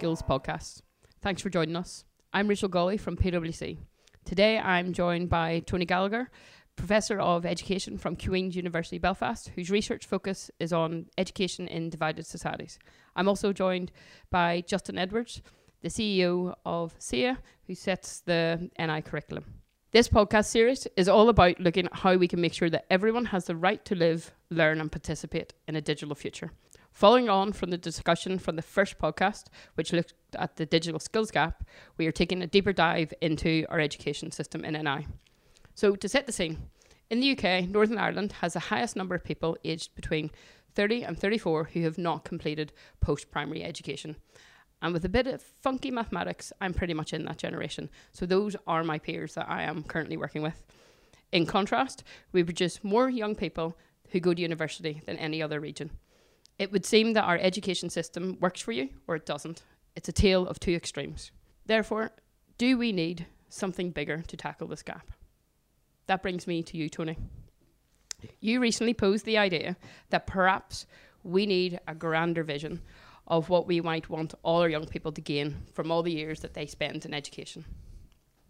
Skills podcast. Thanks for joining us. I'm Rachel Gawley from PwC. Today I'm joined by Tony Gallagher, Professor of Education from Queen's University Belfast, whose research focus is on education in divided societies. I'm also joined by Justin Edwards, the CEO of CCEA, who sets the NI curriculum. This podcast series is all about looking at how we can make sure that everyone has the right to live, learn, and participate in a digital future. Following on from the discussion from the first podcast, which looked at the digital skills gap, we are taking a deeper dive into our education system in NI. So, to set the scene, in the UK, Northern Ireland has the highest number of people aged between 30 and 34 who have not completed post primary education. And with a bit of funky mathematics, I'm pretty much in that generation. So, those are my peers that I am currently working with. In contrast, we produce more young people who go to university than any other region. It would seem that our education system works for you or it doesn't. It's a tale of two extremes. Therefore, do we need something bigger to tackle this gap? That brings me to you, Tony. You recently posed the idea that perhaps we need a grander vision of what we might want all our young people to gain from all the years that they spend in education.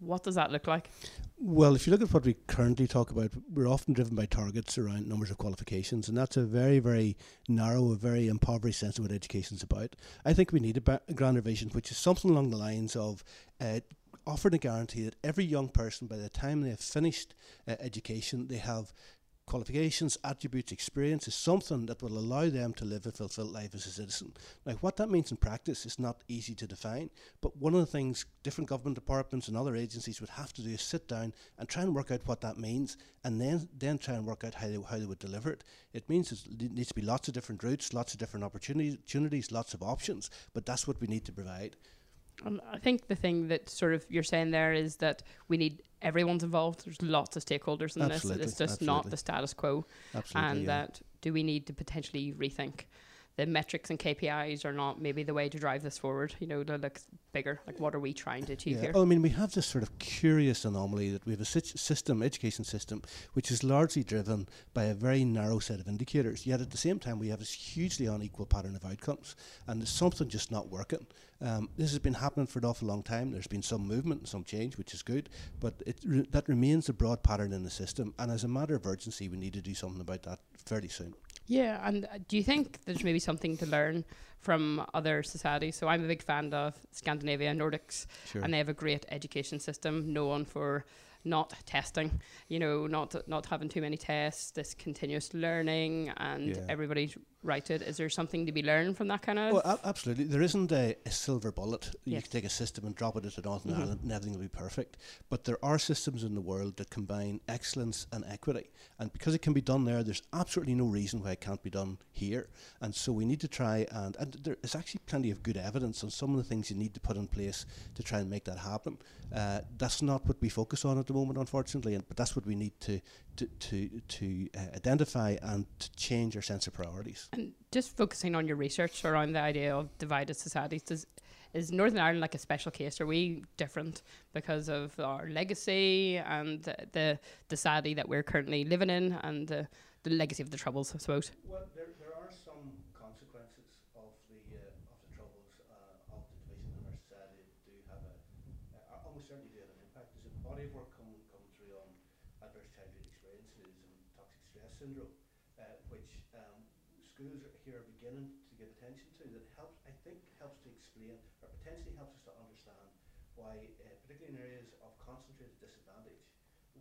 What does that look like? Well, if you look at what we currently talk about, we're often driven by targets around numbers of qualifications, and that's a very, very narrow, a very impoverished sense of what education is about. I think we need a, ba- grander vision, which is something along the lines of uh, offering a guarantee that every young person, by the time they have finished uh, education, they have qualifications, attributes, experience is something that will allow them to live a fulfilled life as a citizen. Now, what that means in practice is not easy to define, but one of the things different government departments and other agencies would have to do is sit down and try and work out what that means, and then then try and work out how they, how they would deliver it. It means there needs to be lots of different routes, lots of different opportunities, lots of options, but that's what we need to provide. Um, I think the thing that sort of you're saying there is that we need everyone's involved. There's lots of stakeholders in absolutely, this. It's just absolutely. not the status quo. Absolutely, and yeah. that do we need to potentially rethink the metrics and KPIs are not maybe the way to drive this forward, you know, to look bigger. Like what are we trying to achieve yeah. here? Well, I mean, we have this sort of curious anomaly that we have a system, education system, which is largely driven by a very narrow set of indicators. Yet at the same time, we have this hugely unequal pattern of outcomes, and there's something just not working. Um, this has been happening for an awful long time. There's been some movement, and some change, which is good, but it re- that remains a broad pattern in the system. And as a matter of urgency, we need to do something about that fairly soon. Yeah, and uh, do you think there's maybe something to learn from other societies? So I'm a big fan of Scandinavia, Nordics, Sure. and they have a great education system known for not testing, you know, not not having too many tests, this continuous learning, and Yeah. everybody's righted. Is there something to be learned from that kind of? Well, a- absolutely. There isn't a, a silver bullet. You Yes. can take a system and drop it into Northern Mhm. Ireland and everything will be perfect. But there are systems in the world that combine excellence and equity. And because it can be done there, there's absolutely no reason why it can't be done here. And so we need to try and, and there is actually plenty of good evidence on some of the things you need to put in place to try and make that happen. Uh, that's not what we focus on at the moment, unfortunately, and, but that's what we need to to to, to uh, identify and to change our sense of priorities. And just focusing on your research around the idea of divided societies, does is Northern Ireland like a special case? Are we different because of our legacy and the the, the society that we're currently living in and the, the legacy of the troubles, I suppose? Well, there, there are some consequences of the uh, of the troubles uh, of the division in our society that do have a uh, almost certainly do have an impact. There's a body of work coming coming through on adverse childhood experiences and toxic stress syndrome, uh, which um, schools here are beginning to give attention to. That helps, I think, helps to explain or potentially helps us to understand why, uh, particularly in areas of concentrated disadvantage,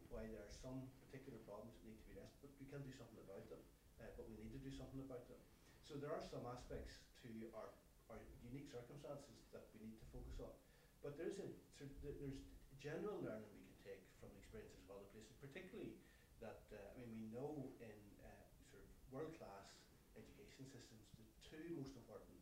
why there are some particular problems that need to be addressed, but we can do something about them uh, but we need to do something about them. So there are some aspects to our, our unique circumstances that we need to focus on. But there is a there's general learning we can take from the experiences of other places, particularly that uh, I mean we know in sort of world class education systems the two most important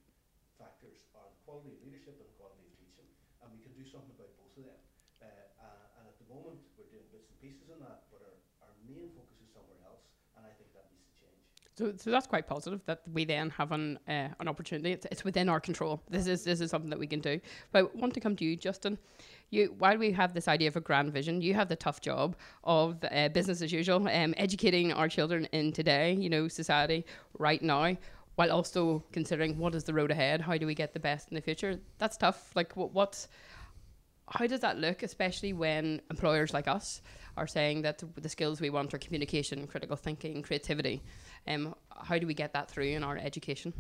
factors are the quality of leadership and the quality of teaching, and we can do something about both of them. Uh, uh, and at the moment we're doing bits and pieces on that, but our, our main focus is somewhere else, and I think that needs to change. So, so that's quite positive that we then have an uh, an opportunity. It's, it's within our control. This is this is something that we can do. But I want to come to you, Justin. You while we have this idea of a grand vision, you have the tough job of uh, business as usual, um, educating our children in today, you know, society right now. While also considering what is the road ahead? How do we get the best in the future? That's tough. Like, what, what's how does that look, especially when employers like us are saying that the skills we want are communication, critical thinking, creativity? Um, how do we get that through in our education?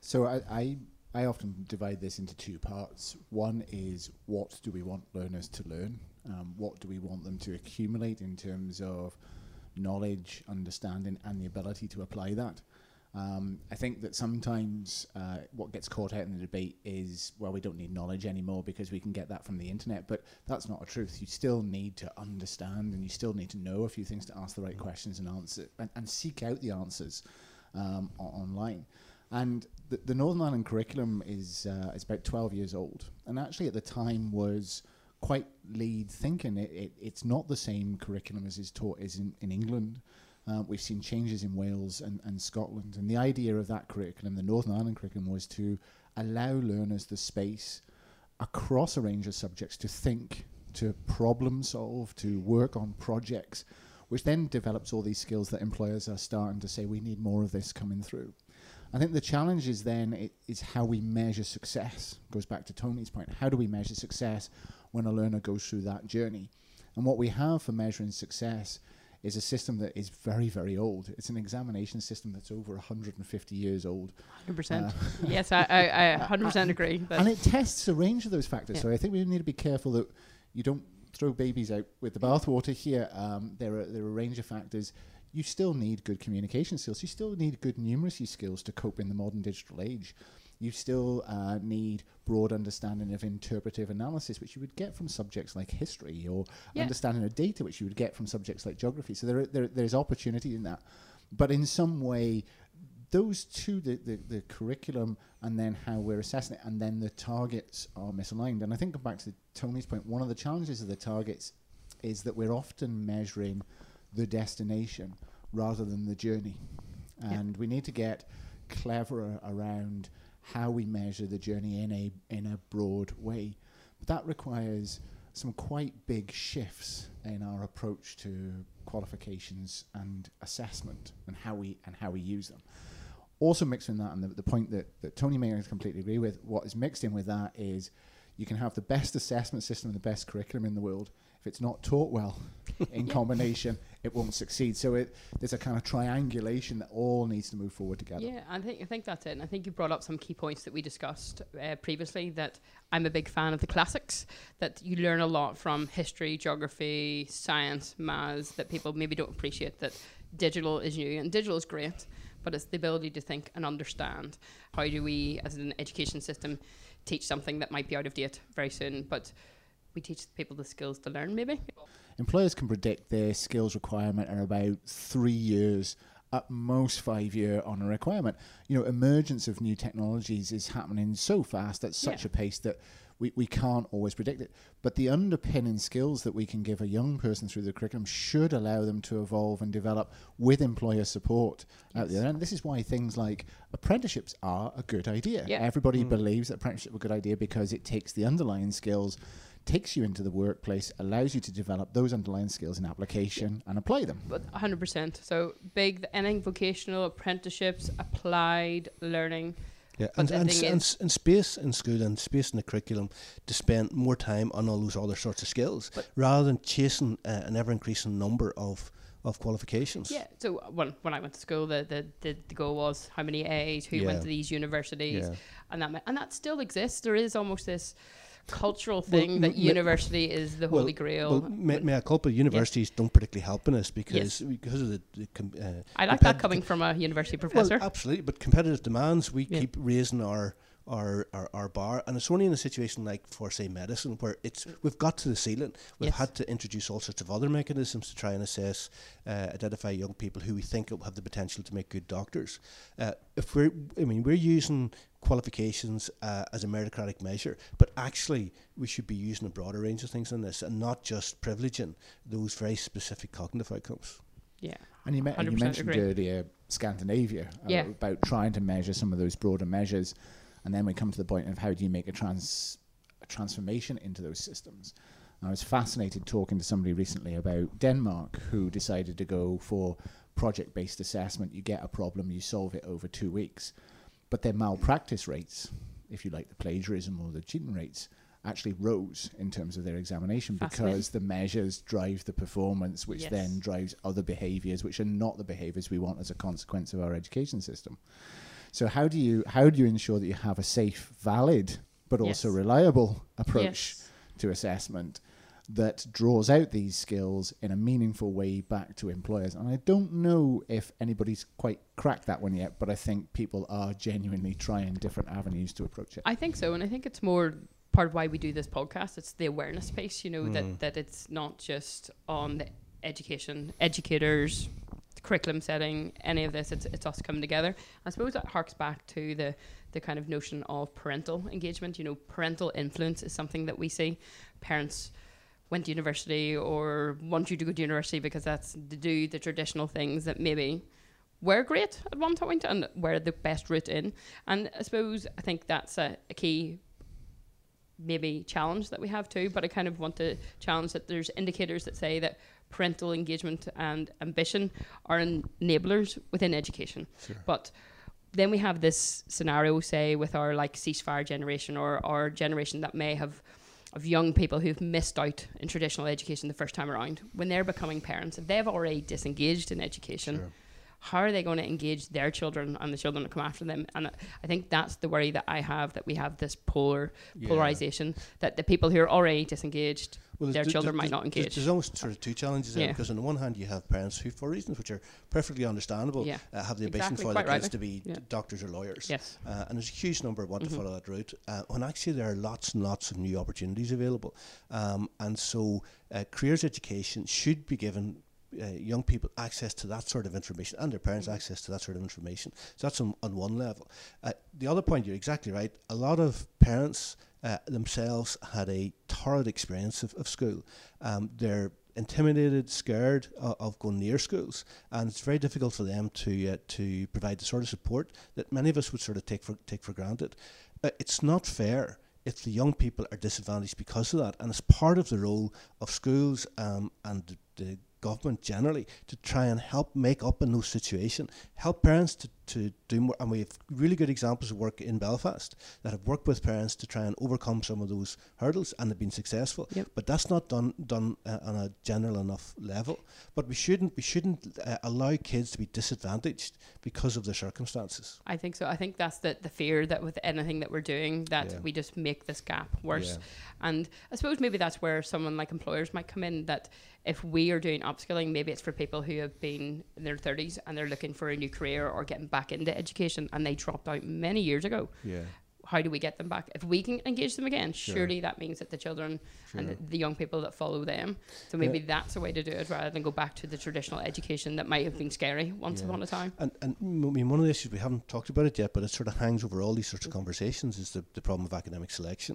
So I, I, I often divide this into two parts. One is what do we want learners to learn? Um, what do we want them to accumulate in terms of knowledge, understanding, and the ability to apply that? Um, I think that sometimes uh, what gets caught out in the debate is, well, we don't need knowledge anymore because we can get that from the internet. But that's not a truth. You still need to understand and you still need to know a few things to ask the right questions and answer and, and seek out the answers um, online. And the, the Northern Ireland curriculum is uh, is about 12 years old, and actually at the time was quite lead thinking. It, it, it's not the same curriculum as is taught as in, in England. Uh, we've seen changes in Wales and, and Scotland. And the idea of that curriculum, the Northern Ireland curriculum, was to allow learners the space across a range of subjects to think, to problem solve, to work on projects, which then develops all these skills that employers are starting to say, we need more of this coming through. I think the challenge is then it, is how we measure success. Goes back to Tony's point. How do we measure success when a learner goes through that journey? And what we have for measuring success is a system that is very, very old. It's an examination system that's over 150 years old. 100%. Uh, yes, I, I, I 100% agree. And it tests a range of those factors. Yeah. So I think we need to be careful that you don't throw babies out with the bathwater here. Um, there are there are a range of factors. You still need good communication skills. You still need good numeracy skills to cope in the modern digital age. You still uh, need broad understanding of interpretive analysis, which you would get from subjects like history, or Yeah. understanding of data, which you would get from subjects like geography. So there, there there's opportunity in that, but in some way, those two, the, the, the curriculum and then how we're assessing it, and then the targets are misaligned. And I think back to Tony's point, one of the challenges of the targets is that we're often measuring the destination rather than the journey. And we need to get cleverer around how we measure the journey in a in a broad way. But that requires some quite big shifts in our approach to qualifications and assessment and how we and how we use them. Also mixed in that, and the, the point that, that Tony may I completely agree with, what is mixed in with that is you can have the best assessment system and the best curriculum in the world. If it's not taught well in combination, it won't succeed. So it, there's a kind of triangulation that all needs to move forward together. Yeah, I think I think that's it. And I think you brought up some key points that we discussed uh, previously. That I'm a big fan of the classics. That you learn a lot from history, geography, science, maths. That people maybe don't appreciate. That digital is new and digital is great, but it's the ability to think and understand. How do we, as an education system, teach something that might be out of date very soon, but we teach people the skills to learn. Maybe. Employers can predict their skills requirement are about three years, at most five year on a requirement. You know, emergence of new technologies is happening so fast at such Yeah. a pace that we, we can't always predict it. But the underpinning skills that we can give a young person through the curriculum should allow them to evolve and develop with employer support at the Yes. other end. This is why things like apprenticeships are a good idea. Yeah. Everybody Mm. believes that apprenticeship is a good idea because it takes the underlying skills takes you into the workplace, allows you to develop those underlying skills in application and apply them. But 100%. So big, anything vocational, apprenticeships, applied learning. Yeah, and, and, and, and space in school and space in the curriculum to spend more time on all those other sorts of skills But- rather than chasing uh, an ever increasing number of, of qualifications. Yeah. So when, when I went to school, the, the, the, the goal was how many A's, who went to these universities, Yeah. and that and that still exists. There is almost this cultural thing m- that m- university is the well- holy grail. Well, may, may I culpa universities don't particularly help in this because because of the, the com- uh, I like that coming from a university professor. Well, absolutely, but competitive demands, we Yeah. keep raising our, our our our bar, and it's only in a situation like for say medicine where it's we've got to the ceiling. We've Yes. had to introduce all sorts of other mechanisms to try and assess, uh, identify young people who we think have the potential to make good doctors. Uh, if we're, I mean, we're using qualifications uh, as a meritocratic measure, but actually we should be using a broader range of things in this, and not just privileging those very specific cognitive outcomes. yeah. And you, me- and you mentioned agree. earlier Scandinavia uh, Yeah. about trying to measure some of those broader measures, and then we come to the point of how do you make a trans a transformation into those systems. I was fascinated talking to somebody recently about Denmark who decided to go for project based assessment. You get a problem, you solve it over two weeks. but their malpractice rates, if you like, the plagiarism or the cheating rates, actually rose in terms of their examination because the measures drive the performance, which Yes. then drives other behaviours, which are not the behaviours we want as a consequence of our education system. So how do you how do you ensure that you have a safe, valid, but also Yes. reliable approach Yes. to assessment that draws out these skills in a meaningful way back to employers? And I don't know if anybody's quite cracked that one yet, but I think people are genuinely trying different avenues to approach it. I think so, and I think it's more part of why we do this podcast. It's the awareness piece, you know, Mm. that that it's not just on the education, educators, curriculum setting, any of this. It's it's us coming together. I suppose that harks back to the the kind of notion of parental engagement. You know, parental influence is something that we see. Parents went to university or want you to go to university because that's to do the traditional things that maybe were great at one point and were the best route in. And I suppose I think that's a, a key maybe challenge that we have too. But I kind of want to challenge that there's indicators that say that parental engagement and ambition are enablers within education. Sure. But then we have this scenario, say, with our like ceasefire generation or our generation that may have of young people who've missed out in traditional education the first time around. When they're becoming parents, if they've already disengaged in education, Sure. how are they going to engage their children and the children that come after them? And I- I think that's the worry that I have that we have this polar Yeah. polarization that the people who are already disengaged, Well, their children might not engage. There's almost sort of two challenges there Yeah. because on the one hand you have parents who, for reasons which are perfectly understandable, Yeah. uh, have the ambition Exactly, for their quite kids to be Yeah. doctors or lawyers. yes, Uh, and there's a huge number want Mhm. to follow that route. Uh, when actually there are lots and lots of new opportunities available, um, and so uh, careers education should be given. Uh, young people access to that sort of information and their parents Mhm. access to that sort of information. So that's on, on one level. Uh, the other point, you're exactly right. A lot of parents uh, themselves had a torrid experience of, of school. Um, they're intimidated, scared of, going near schools, and it's very difficult for them to uh, to provide the sort of support that many of us would sort of take for take for granted. It's not fair if the young people are disadvantaged because of that, and it's part of the role of schools um, and the, the government generally to try and help make up in those situations, help parents to, to do more. And we have really good examples of work in Belfast that have worked with parents to try and overcome some of those hurdles and have been successful. Yep. But that's not done done uh, on a general enough level. But we shouldn't we shouldn't uh, allow kids to be disadvantaged because of their circumstances. I think so. I think that's the, the fear that with anything that we're doing, that Yeah. we just make this gap worse. Yeah. And I suppose maybe that's where someone like employers might come in. That if we are doing upskilling, maybe it's for people who have been in their 30s and they're looking for a new career or getting back into education and they dropped out many years ago. Yeah. How do we get them back? If we can engage them again, Sure. surely that means that the children and the, the young people that follow them. So maybe that's a way to do it rather than go back to the traditional education that might have been scary once Yeah. upon a time. And, and I mean, one of the issues we haven't talked about it yet, but it sort of hangs over all these sorts of conversations is the, the problem of academic selection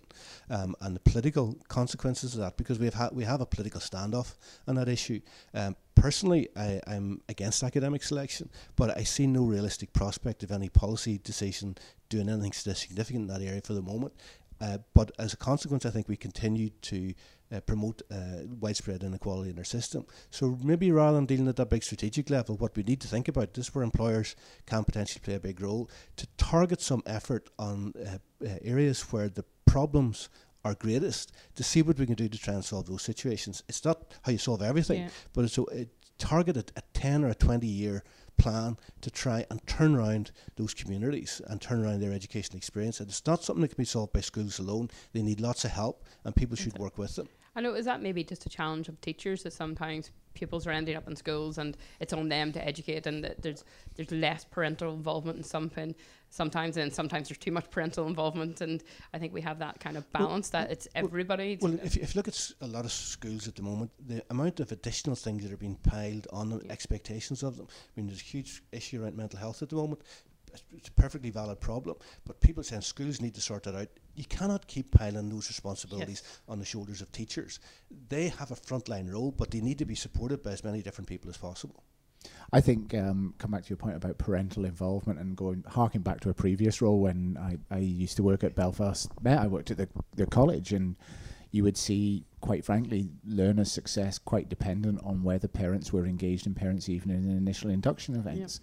um, and the political consequences of that. Because we've had we have a political standoff on that issue. Um, personally, I, I'm against academic selection, but I see no realistic prospect of any policy decision doing anything significant in that area for the moment. Uh, but as a consequence, I think we continue to uh, promote uh, widespread inequality in our system. So maybe rather than dealing at that big strategic level, what we need to think about this is where employers can potentially play a big role to target some effort on uh, uh, areas where the problems are greatest to see what we can do to try and solve those situations. It's not how you solve everything, Yeah. but it's a, it target a, a 10 or a 20 year plan to try and turn around those communities and turn around their education experience. And it's not something that can be solved by schools alone. They need lots of help and people should work with them. I know, is that maybe just a challenge of teachers that sometimes pupils are ending up in schools and it's on them to educate and that there's there's less parental involvement in some pin, sometimes and sometimes there's too much parental involvement and I think we have that kind of Well, balance that it's well- everybody. Well, if, you- if you look at a lot of schools at the moment, the amount of additional things that are being piled on them, Yeah. expectations of them. I mean, there's a huge issue around mental health at the moment. It's- It's a perfectly valid problem, but people saying schools need to sort that out. You cannot keep piling those responsibilities on the shoulders of teachers. They have a frontline role, but they need to be supported by as many different people as possible. I think um, come back to your point about parental involvement and going harking back to a previous role when I, I used to work at Belfast Met. I worked at the, the college and you would see, quite frankly, learner success quite dependent on whether parents were engaged in parents even in initial induction events.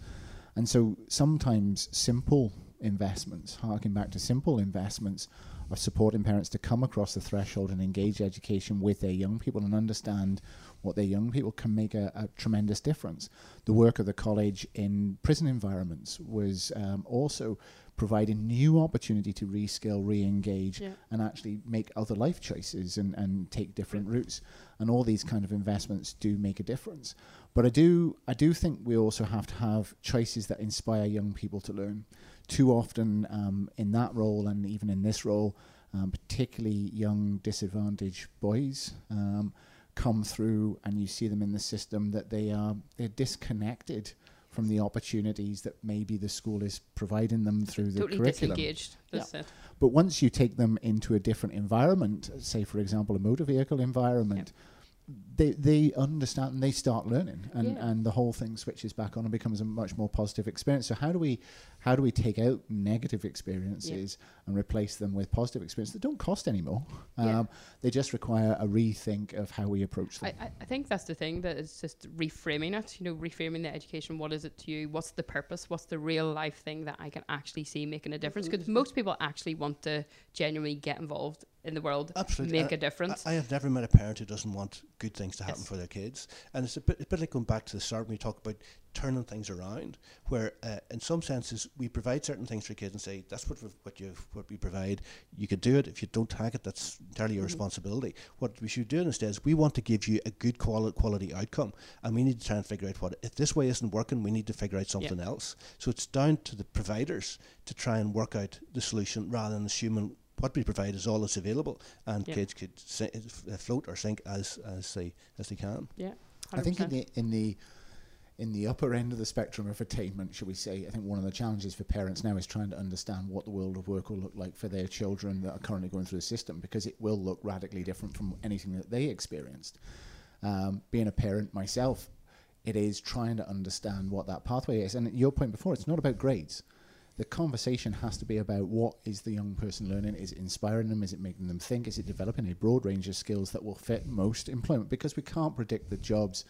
And so sometimes simple investments, harking back to simple investments of supporting parents to come across the threshold and engage education with their young people and understand what their young people can make a, a tremendous difference. The work of the college in prison environments was um, also providing new opportunity to reskill, re-engage, Yeah. and actually make other life choices and, and take different routes. And all these kind of investments do make a difference. But I do I do think we also have to have choices that inspire young people to learn. Too often um, in that role and even in this role, um, particularly young disadvantaged boys um, come through and you see them in the system that they are they're disconnected from the opportunities that maybe the school is providing them through the totally curriculum. disengaged. That's it. But once you take them into a different environment, say for example a motor vehicle environment, they they understand and they start learning, and, Yeah. and the whole thing switches back on and becomes a much more positive experience. So how do we how do we take out negative experiences and replace them with positive experiences that don't cost anymore? Yeah. Um, they just require a rethink of how we approach them. I, I- I think that's the thing that it's just reframing it, you know, reframing the education. What is it to you? What's the purpose? What's the real life thing that I can actually see making a difference? Because most people actually want to genuinely get involved in the world, Absolutely. make I- a difference. I, I have never met a parent who doesn't want good things to happen Yes. for their kids. And it's a bit, a bit like going back to the start when we talk about turning things around, where uh, in some senses we provide certain things for kids and say, that's what, what, you what we provide. You can do it. If you don't hack it, that's entirely your Mhm. responsibility. What we should do instead is we want to give you a good quali- quality outcome. And we need to try and figure out what, if this way isn't working, we need to figure out something else. So it's down to the providers to try and work out the solution rather than assuming what we provide is all that's available, and Yeah. kids could si- uh, float or sink as as they as they can. yeah, I think in the in the in the upper end of the spectrum of attainment, should we say, I think one of the challenges for parents now is trying to understand what the world of work will look like for their children that are currently going through the system, because it will look radically different from anything that they experienced. Um, being a parent myself, it is trying to understand what that pathway is. And your point before, it's not about grades. The conversation has to be about what is the young person learning? Is it inspiring them? Is it making them think? Is it developing a broad range of skills that will fit most employment? Because we can't predict the jobs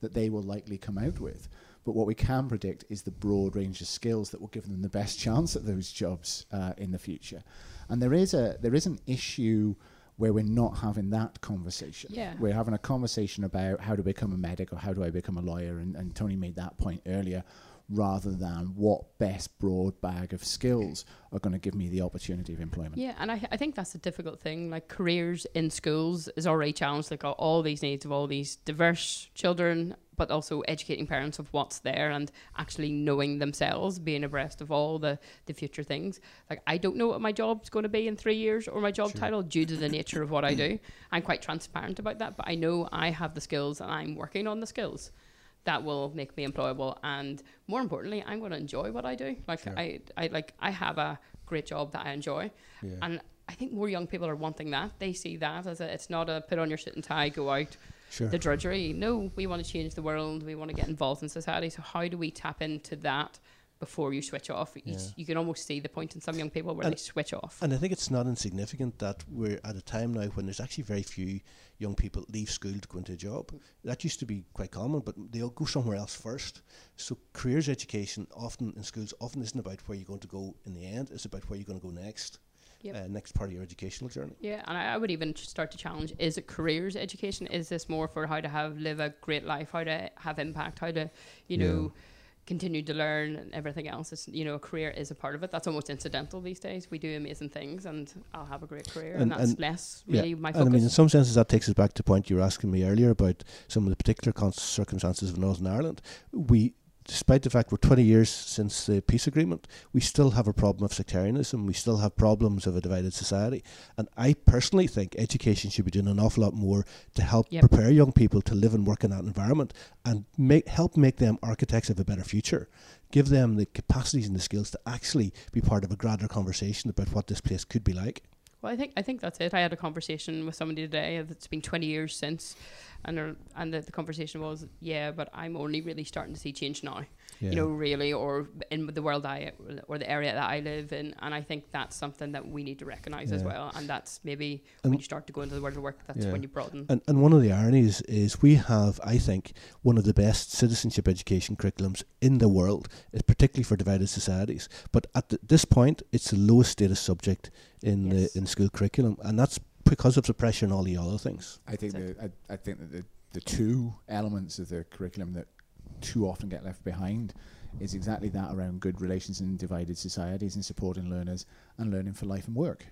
that they will likely come out with. But what we can predict is the broad range of skills that will give them the best chance at those jobs uh, in the future. And there is a there is an issue where we're not having that conversation. Yeah. We're having a conversation about how to become a medic or how do I become a lawyer, and, and Tony made that point earlier, rather than what best broad bag of skills are going to give me the opportunity of employment. Yeah, and I, I think that's a difficult thing. Like careers in schools is already challenged. Like all, all these needs of all these diverse children, but also educating parents of what's there and actually knowing themselves, being abreast of all the the future things. Like I don't know what my job's going to be in three years or my job Sure. title due to the nature of what I do. I'm quite transparent about that, but I know I have the skills and I'm working on the skills that will make me employable and more importantly i'm going to enjoy what i do like Sure. i i like i have a great job that i enjoy Yeah. and I think more young people are wanting that. They see that as a, it's not a put on your suit and tie, go out, sure. the drudgery. No, we want to change the world. We want to get involved in society. So how do we tap into that before you switch off? You, Yeah. you can almost see the point in some young people where And- they switch off. And I think it's not insignificant that we're at a time now when there's actually very few young people leave school to go into a job. That used to be quite common, but they'll go somewhere else first. So careers education often in schools often isn't about where you're going to go in the end. It's about where you're going to go next. Yep. Uh, next part of your educational journey. Yeah, and I, I would even start to challenge: Is it careers education? Is this more for how to have live a great life, how to have impact, how to, you Yeah. know, continue to learn and everything else? It's you know, a career is a part of it. That's almost incidental these days. We do amazing things, and I'll have a great career, and, And- that's and- less yeah, really my And I mean, in some senses, that takes us back to the point you were asking me earlier about some of the particular circumstances of Northern Ireland. We, despite the fact we're 20 years since the peace agreement, we still have a problem of sectarianism. We still have problems of a divided society. And I personally think education should be doing an awful lot more to help Yep. prepare young people to live and work in that environment and make help make them architects of a better future. Give them the capacities and the skills to actually be part of a grander conversation about what this place could be like. Well, I think I think that's it. I had a conversation with somebody today. It's been twenty years since, and and the, the conversation was, yeah, but I'm only really starting to see change now. Yeah. you know, really, or in the world I or the area that I live in. And I think that's something that we need to recognise as well. And that's maybe And- when you start to go into the world of work, that's Yeah. when you broaden. And, and one of the ironies is we have, I think, one of the best citizenship education curriculums in the world, uh, particularly for divided societies. But at th this point, it's the lowest status subject in Yes. the in school curriculum, and that's because of suppression pressure and all the other things. I think That's the, I, I think that the, the two elements of the curriculum that too often get left behind is exactly that around good relations in divided societies and supporting learners and learning for life and work.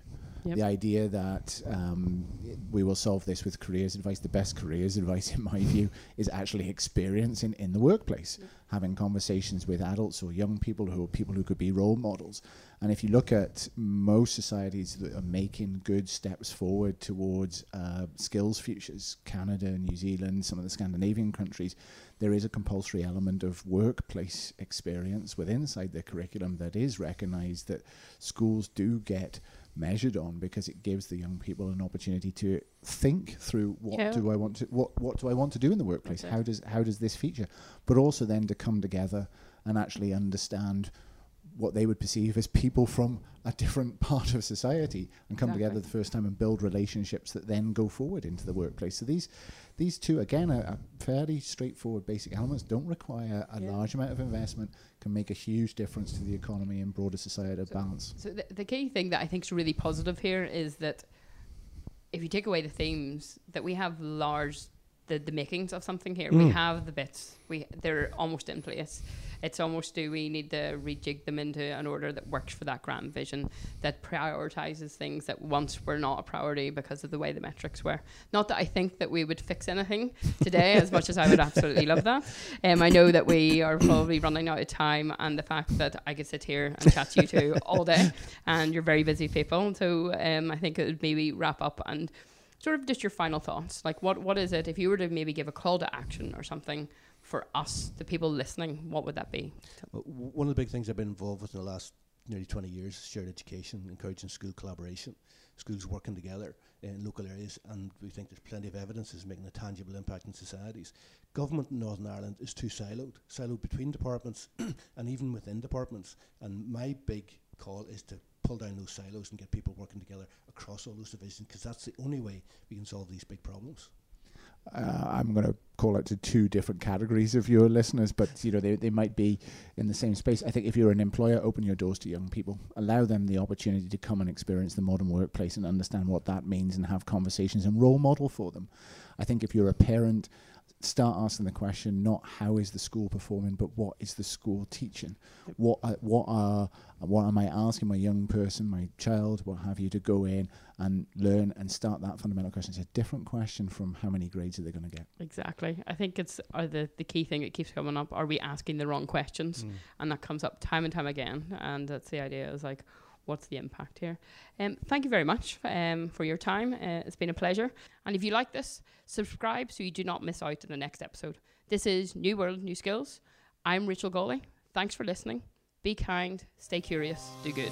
Yep. The idea that um, we will solve this with careers advice, the best careers advice, in my view, is actually experiencing in the workplace, having conversations with adults or young people who are people who could be role models. And if you look at most societies that are making good steps forward towards uh, skills futures, Canada, New Zealand, some of the Scandinavian countries, there is a compulsory element of workplace experience within inside the curriculum that is recognised that schools do get measured on because it gives the young people an opportunity to think through what Yeah. do I want to what what do I want to do in the workplace it. how does how does this feature but also then to come together and actually understand what they would perceive as people from a different part of society and come together the first time and build relationships that then go forward into the workplace. So these these two again are, are fairly straightforward basic elements, don't require a Yeah. large amount of investment, can make a huge difference to the economy and broader societal So- balance. So the, the key thing that I think is really positive here is that if you take away the themes, that we have large the, the makings of something here. We Mm. have the bits. We they're almost in place. It's almost do we need to rejig them into an order that works for that grand vision that prioritizes things that once were not a priority because of the way the metrics were. Not that I think that we would fix anything today, as much as I would absolutely love that. Um, I know that we are probably running out of time, and the fact that I could sit here and chat to you two all day, and you're very busy people. So um, I think it would maybe wrap up and sort of just your final thoughts. Like, what what is it if you were to maybe give a call to action or something for us, the people listening? What would that be? Uh, w- One of the big things I've been involved with in the last nearly 20 years is shared education, encouraging school collaboration, schools working together in local areas, and we think there's plenty of evidence is making a tangible impact in societies. Government in Northern Ireland is too siloed, siloed between departments and even within departments. And my big call is to pull down those silos and get people working together across all those divisions, because that's the only way we can solve these big problems. uh, I'm going to call it to two different categories of your listeners, but you know they, they might be in the same space. I think if you're an employer, open your doors to young people, allow them the opportunity to come and experience the modern workplace and understand what that means, and have conversations and role model for them. I think if you're a parent, start asking the question not how is the school performing, but what is the school teaching? What uh, what are what am I asking my young person, my child, what have you, to go in and learn and start that fundamental question? It's a different question from how many grades are they going to get. Exactly. I think it's uh, the the key thing that keeps coming up. Are we asking the wrong questions? And that comes up time and time again. And that's the idea. Is like, what's the impact here? Um, thank you very much um, for your time. Uh, it's been a pleasure. And if you like this, subscribe so you do not miss out on the next episode. This is New World, New Skills. I'm Rachel Gawley. Thanks for listening. Be kind, stay curious, do good.